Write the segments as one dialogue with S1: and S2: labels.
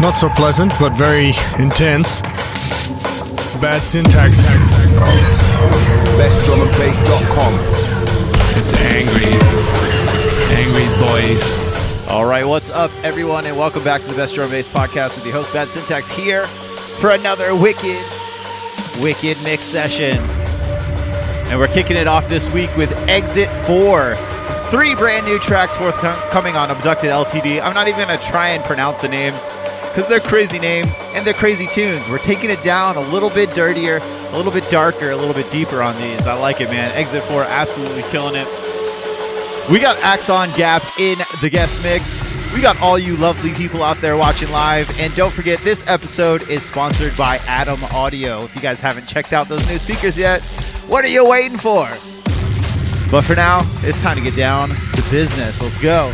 S1: Not so pleasant, but very intense. Bad syntax.
S2: BestDrumAndBass.com.
S3: It's angry. Angry boys.
S4: All right, what's up, everyone, and welcome back to the Best Drum and Bass podcast with your host, Bad Syntax, here for another wicked, wicked mix session. And we're kicking it off this week with Exit 4. Three brand new tracks forthcoming on Abducted LTD. I'm not even going to try and pronounce the names because they're crazy names and they're crazy tunes. We're taking it down a little bit dirtier, a little bit darker, a little bit deeper on these. I like it, man. Exit 4 absolutely killing it. We got Axon Gap in the guest mix. We got all you lovely people out there watching live. And don't forget, this episode is sponsored by Adam Audio. If you guys haven't checked out those new speakers yet, what are you waiting for? But for now, it's time to get down to business. Let's go.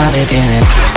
S2: I've been in
S5: it.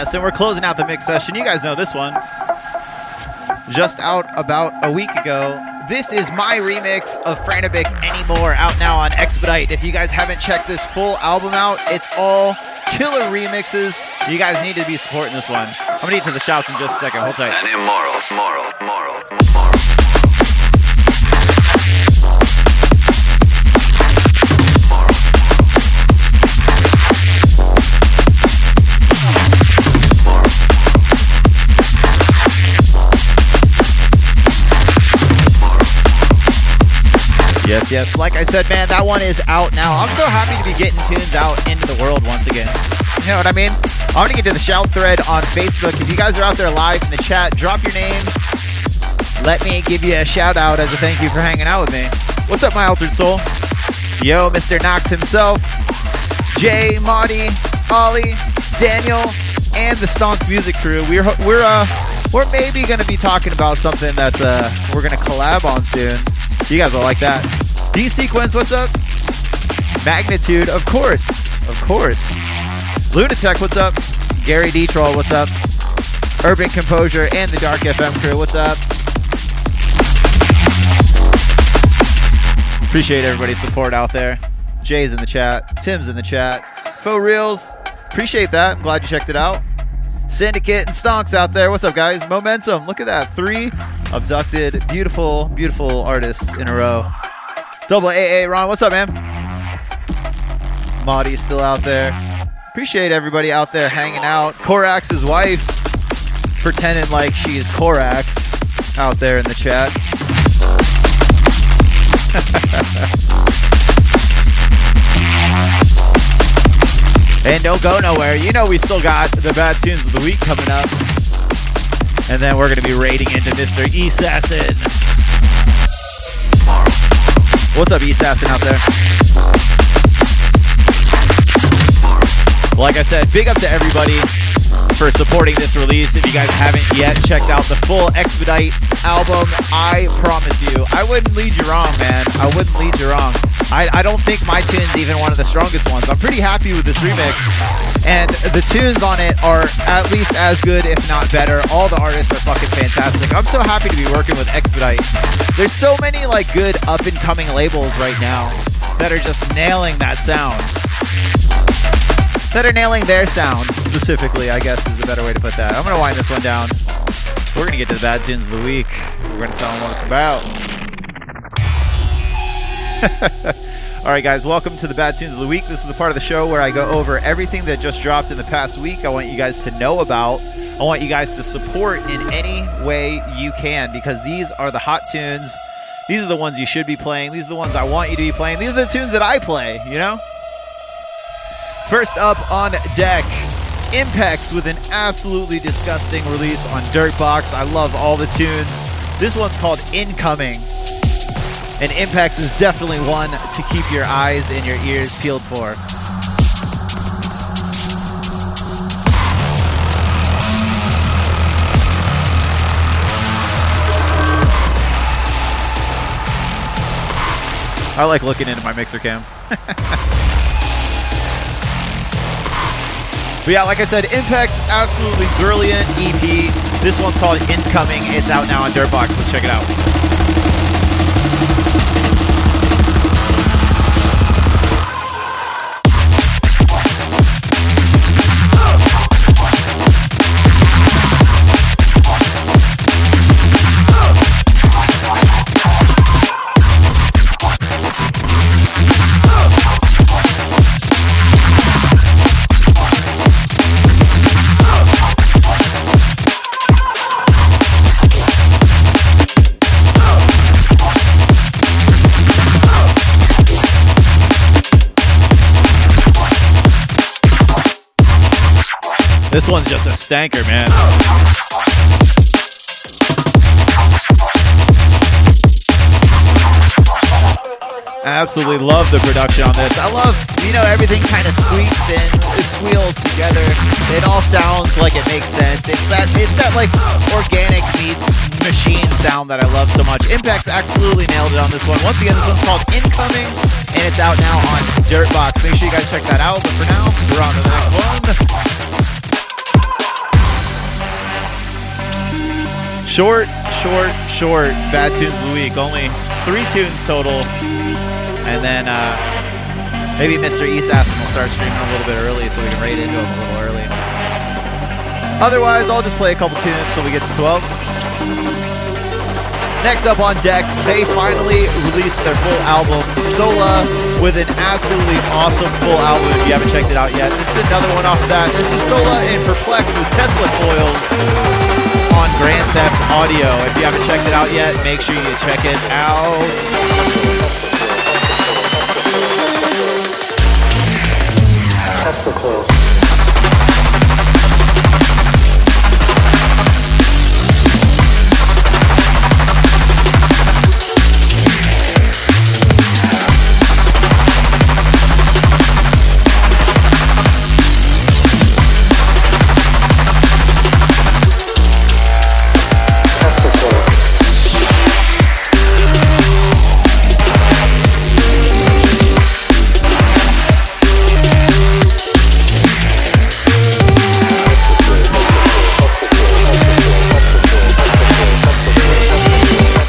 S4: Yes, and we're closing out the mix session. You guys know this one. Just out about a week ago. This is my remix of Franabic Anymore out now on Expedite. If you guys haven't checked this full album out, it's all killer remixes. You guys need to be supporting this one. I'm gonna get to the shouts in just a second. Hold tight.
S5: An immoral, moral, moral, moral.
S4: Yes, yes. Like I said, man, that one is out now. I'm so happy to be getting tunes out into the world once again. You know what I mean? I'm gonna get to the shout thread on Facebook. If you guys are out there live in the chat, drop your name. Let me give you a shout out as a thank you for hanging out with me. What's up, my altered soul? Yo, Mr. Knox himself, Jay, Marty, Ollie, Daniel, and the Stonks music crew. We're we're uh we're maybe gonna be talking about something that uh we're gonna collab on soon. You guys will like that. D sequence, what's up? Magnitude, of course, of course. Lunatech, what's up? Gary D Troll, what's up? Urban Composure and the Dark FM crew, what's up? Appreciate everybody's support out there. Jay's in the chat, Tim's in the chat, Faux Reels, appreciate that. I'm glad you checked it out. Syndicate and Stonks out there. What's up, guys? Momentum. Look at that. Three abducted, beautiful, beautiful artists in a row. Double AA Ron. What's up, man? Maudie's still out there. Appreciate everybody out there hanging out. Korax's wife pretending like she's Korax out there in the chat. And don't go nowhere. You know we still got the bad tunes of the week coming up. And then we're gonna be raiding into Mr. Assassin. What's up, Assassin out there? Like I said, big up to everybody for supporting this release. If you guys haven't yet checked out the full Expedite album, I promise you, I wouldn't lead you wrong, man. I wouldn't lead you wrong. I, I don't think my tune's even one of the strongest ones. I'm pretty happy with this remix. And the tunes on it are at least as good, if not better. All the artists are fucking fantastic. I'm so happy to be working with Expedite. There's so many like good up and coming labels right now that are just nailing that sound that are nailing their sound specifically, I guess is a better way to put that. I'm going to wind this one down. We're going to get to the bad tunes of the week. We're going to tell them what it's about. All right, guys, welcome to the bad tunes of the week. This is the part of the show where I go over everything that just dropped in the past week. I want you guys to know about. I want you guys to support in any way you can because these are the hot tunes. These are the ones you should be playing. These are the ones I want you to be playing. These are the tunes that I play, you know? First up on deck, Impex with an absolutely disgusting release on Dirtbox. I love all the tunes. This one's called Incoming. And Impex is definitely one to keep your eyes and your ears peeled for. I like looking into my mixer cam. But yeah, like I said, Impex absolutely brilliant EP. This one's called Incoming. It's out now on Dirtbox. Let's check it out. This one's just a stanker, man. Absolutely love the production on this. I love, you know, everything kind of squeaks and it squeals together. It all sounds like it makes sense. It's that, it's that like organic meets machine sound that I love so much. Impex absolutely nailed it on this one. Once again, this one's called Incoming and it's out now on Dirtbox. Make sure you guys check that out. But for now, we're on to the next one. Short, short, short bad tunes of the week. Only three tunes total. And then uh, maybe Mr. East Assassin will start streaming a little bit early so we can raid into him a little early. Otherwise, I'll just play a couple tunes till we get to 12. Next up on deck, they finally released their full album, Sola, with an absolutely awesome full album if you haven't checked it out yet. This is another one off of that. This is Sola and Perplex with Tesla Coils on Grand Theft Audio. If you haven't checked it out yet, make sure you check it out.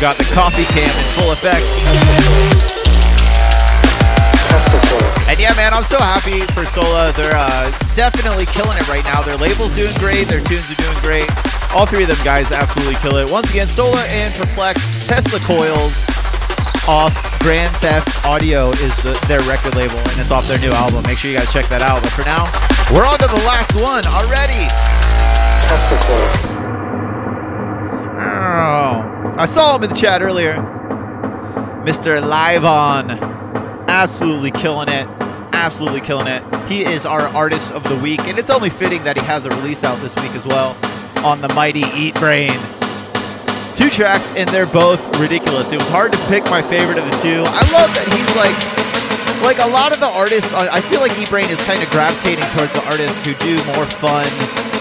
S4: Got the coffee cam in full effect. And yeah, man, I'm so happy for Sola. They're uh, definitely killing it right now. Their label's doing great. Their tunes are doing great. All three of them guys absolutely kill it. Once again, Sola and Perplex, Tesla Coils off Grand Theft Audio is the, their record label, and it's off their new album. Make sure you guys check that out. But for now, we're on to the last one already. Oh, I saw him in the chat earlier. Mr. Live On. Absolutely killing it. Absolutely killing it. He is our artist of the week, and it's only fitting that he has a release out this week as well on the mighty Eat Brain. Two tracks, and they're both ridiculous. It was hard to pick my favorite of the two. I love that he's like, like a lot of the artists. I I feel like Eat Brain is kind of gravitating towards the artists who do more fun,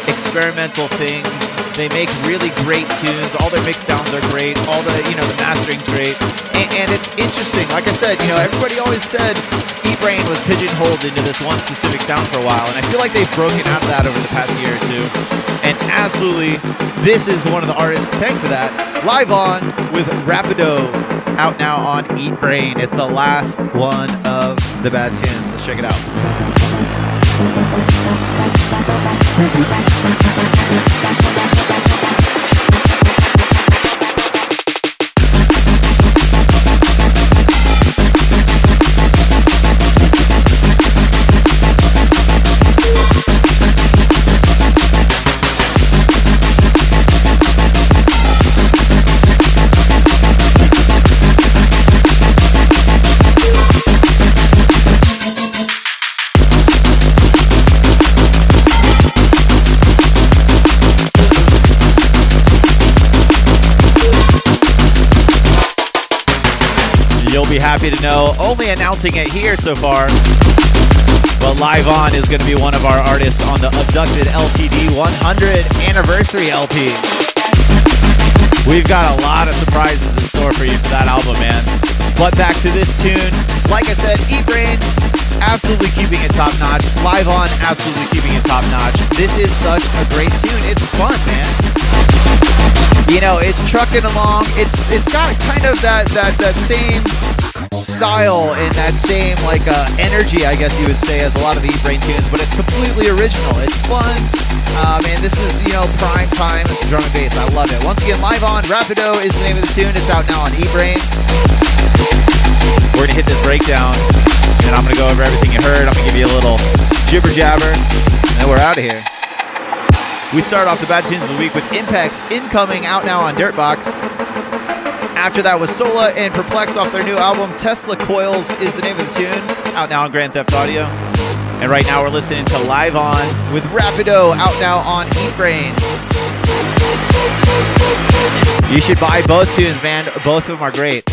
S4: experimental things. They make really great tunes. All their mix downs are great. All the you know the mastering's great, and, and it's interesting. Like I said, you know everybody always said Eat Brain was pigeonholed into this one specific sound for a while, and I feel like they've broken out of that over the past year or two. And absolutely, this is one of the artists. Thank for that. Live on with Rapido, out now on Eat Brain. It's the last one of the bad tunes. Let's check it out. You'll be happy to know, only announcing it here so far, but Live On is going to be one of our artists on the Abducted LTD 100 anniversary LP. We've got a lot of surprises in store for you for that album, man. But back to this tune. Like I said, Eatbrain, absolutely keeping it top notch. Live On, absolutely keeping it top notch. This is such a great tune. It's fun, man. You know, it's trucking along. It's it's got kind of that that that same style and that same like uh, energy, I guess you would say, as a lot of the Eatbrain tunes, but it's completely original. It's fun. Um, and this is, you know, prime time drum and bass. I love it. Once again, live on Rapido is the name of the tune. It's out now on Eatbrain. We're gonna hit this breakdown, and I'm gonna go over everything you heard. I'm gonna give you a little jibber jabber, and then we're out of here. We start off the bad tunes of the week with Impex incoming out now on Dirtbox. After that was Sola and Perplex off their new album Tesla Coils is the name of the tune out now on Grand Theft Audio. And right now we're listening to Live On with Rapido out now on Eat Brain. You should buy both tunes, man. Both of them are great.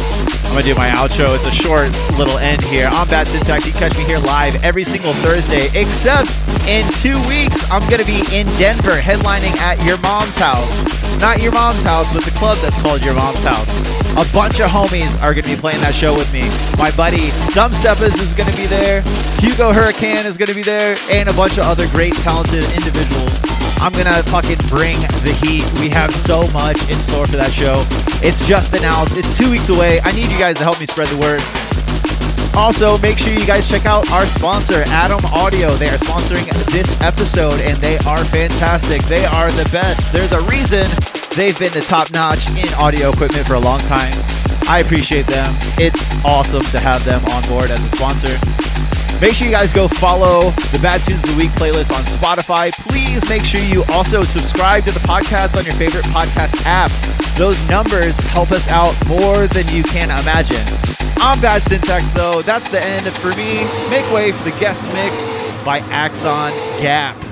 S4: I'm gonna do my outro. It's a short little end here. I'm Bad Syntax. You catch me here live every single Thursday, except in two weeks, I'm gonna be in Denver headlining at your mom's house. Not your mom's house, but the club that's called your mom's house. A bunch of homies are gonna be playing that show with me. My buddy Dumbsteppers is gonna be there. Hugo Hurricane is gonna be there, and a bunch of other great talented individuals. I'm gonna fucking bring the heat. We have so much in store for that show. It's just announced. It's two weeks away. I need you guys to help me spread the word. Also, make sure you guys check out our sponsor, Adam Audio. They are sponsoring this episode and they are fantastic. They are the best. There's a reason they've been the top notch in audio equipment for a long time. I appreciate them. It's awesome to have them on board as a sponsor. Make sure you guys go follow the Bad Tunes of the Week playlist on Spotify. Please make sure you also subscribe to the podcast on your favorite podcast app. Those numbers help us out more than you can imagine. I'm Bad Syntax, though. That's the end for me. Make way for the guest mix by Axon Gap.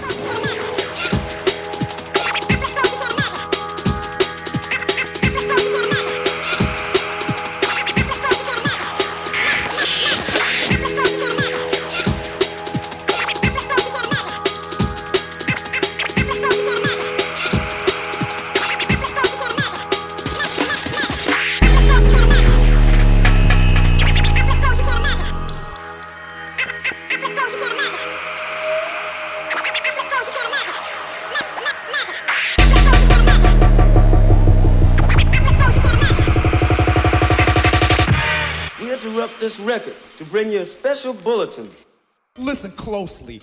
S6: Bring you a special bulletin.
S7: Listen closely.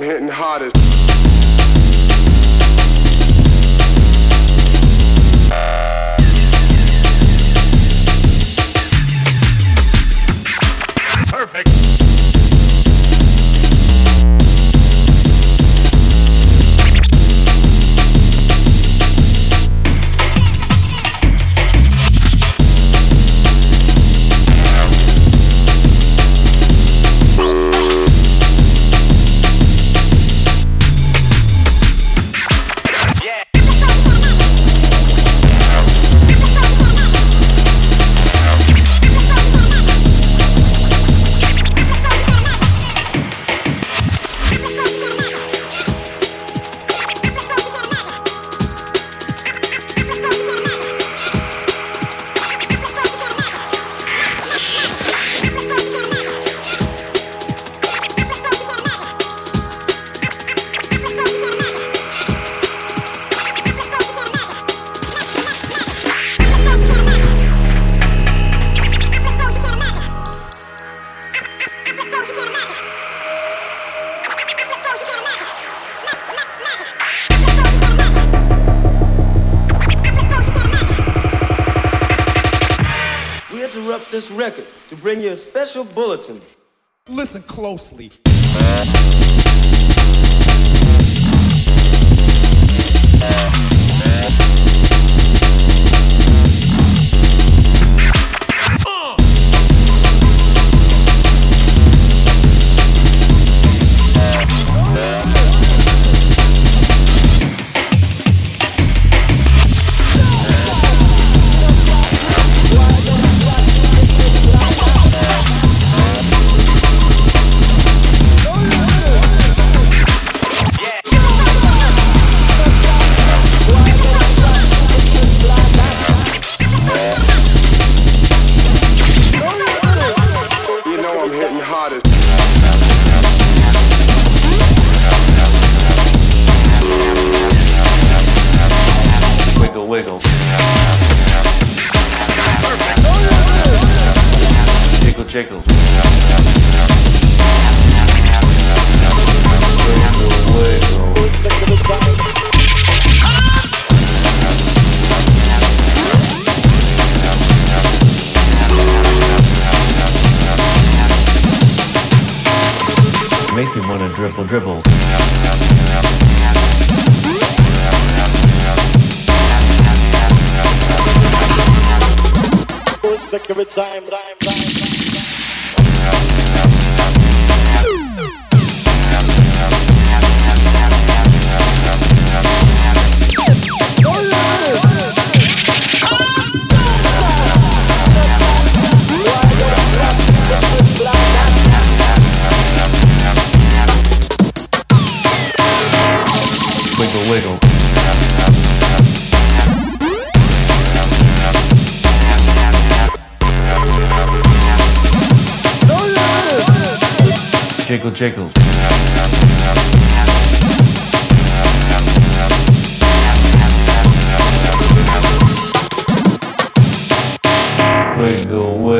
S8: I'm hitting hardest.
S6: Special bulletin.
S7: Listen closely.
S3: makes me want to dribble, dribble. Time, time, time, time. Jiggle, jiggle. Wiggle, wiggle.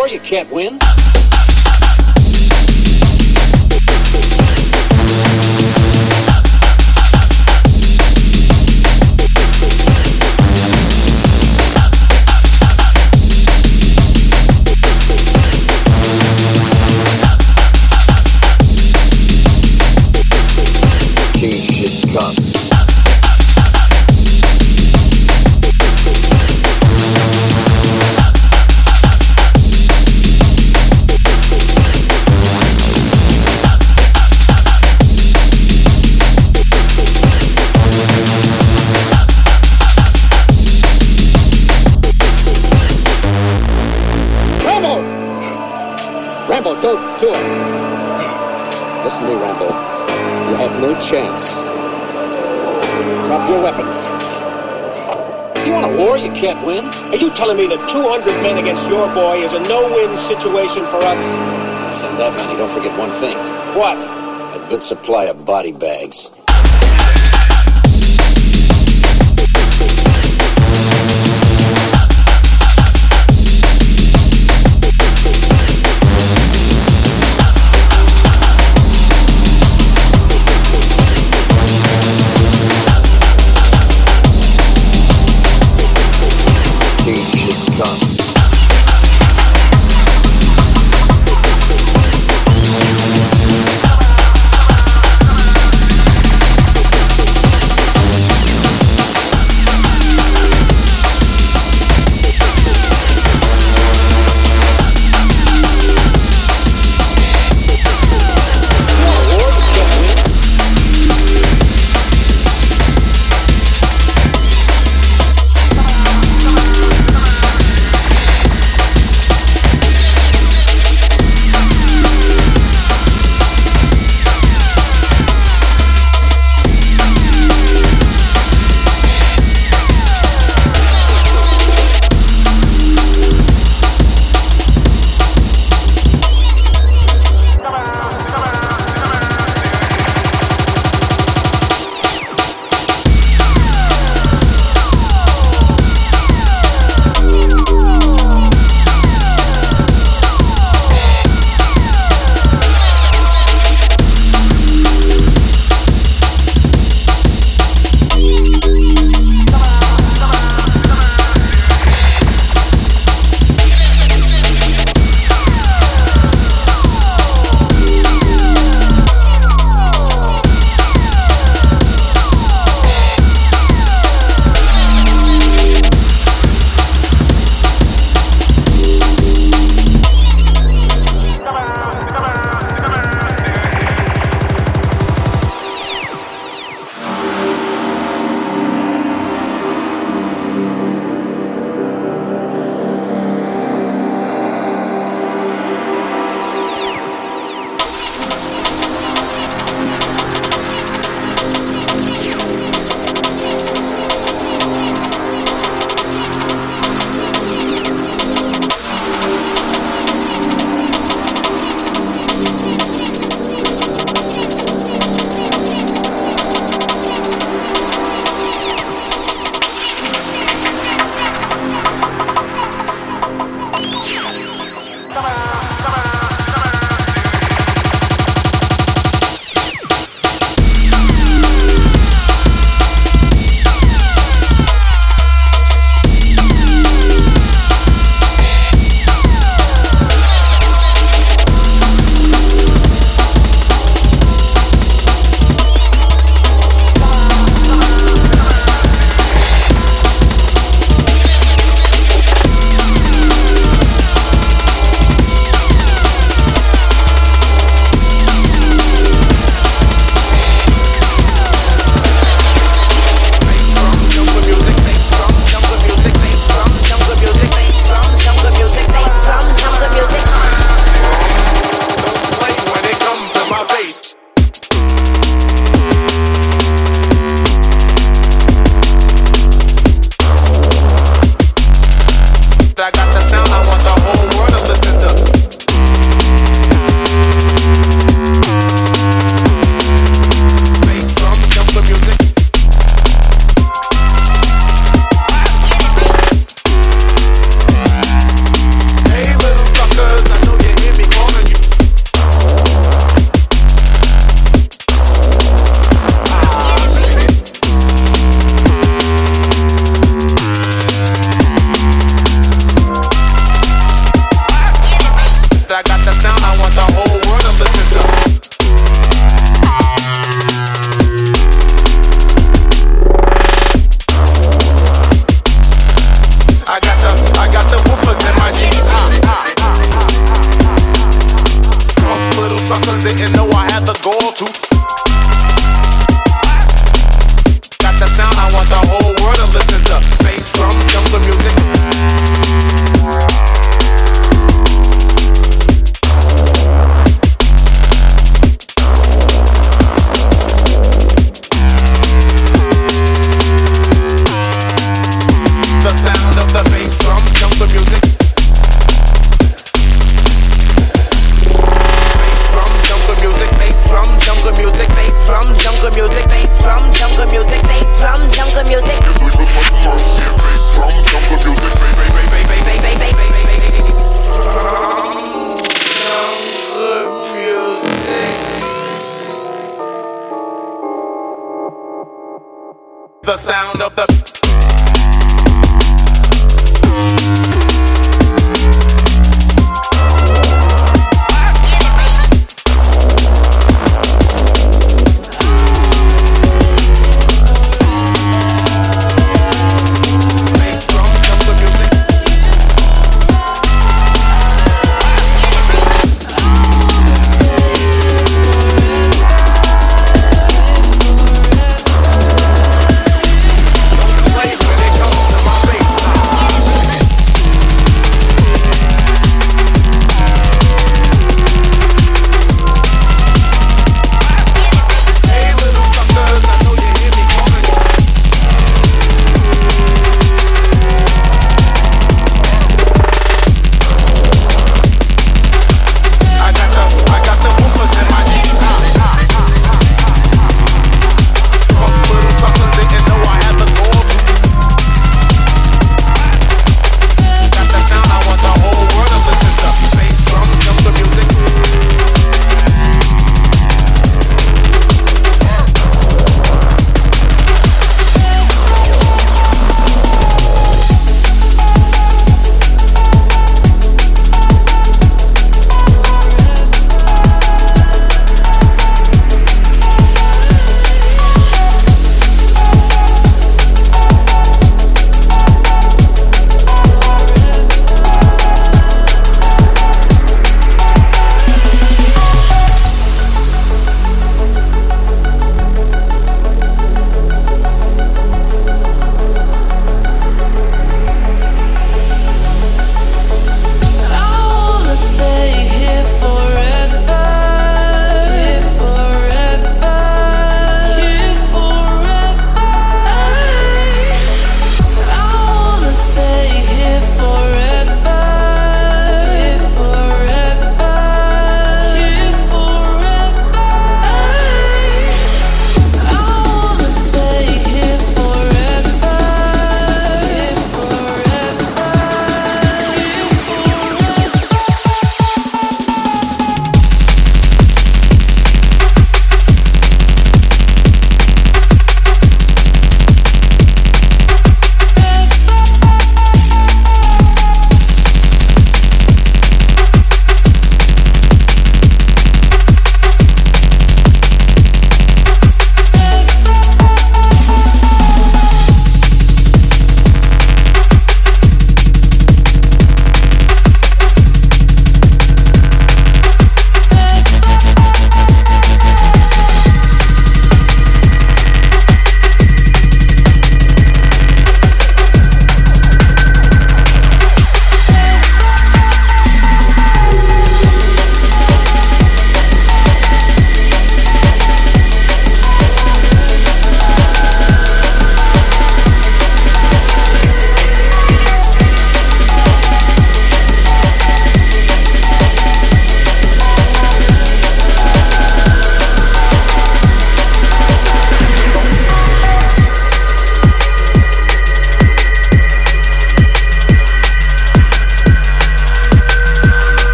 S3: score, you
S9: can't win. Chance. Drop your weapon. You want a war you can't win?
S6: Are you telling me that 200 men against your boy is a no-win situation for us?
S9: Send that money. Don't forget one thing.
S6: What?
S9: A good supply of body bags.